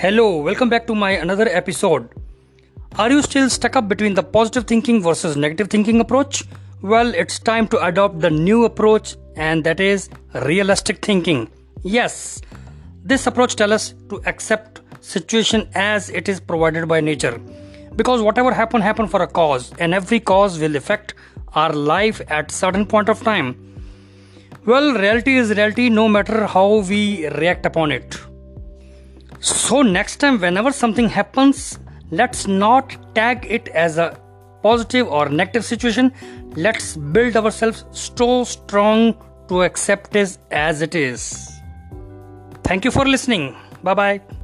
Hello, welcome back to my another episode. Are you still stuck up between the positive thinking versus negative thinking approach? Well, it's time to adopt the new approach and that is realistic thinking. Yes, this approach tells us to accept situation as it is provided by nature because whatever happen happen for a cause and every cause will affect our life at certain point of time well reality is reality no matter how we react upon it so, next time, whenever something happens, let's not tag it as a positive or negative situation. Let's build ourselves so strong to accept it as it is. Thank you for listening. Bye bye.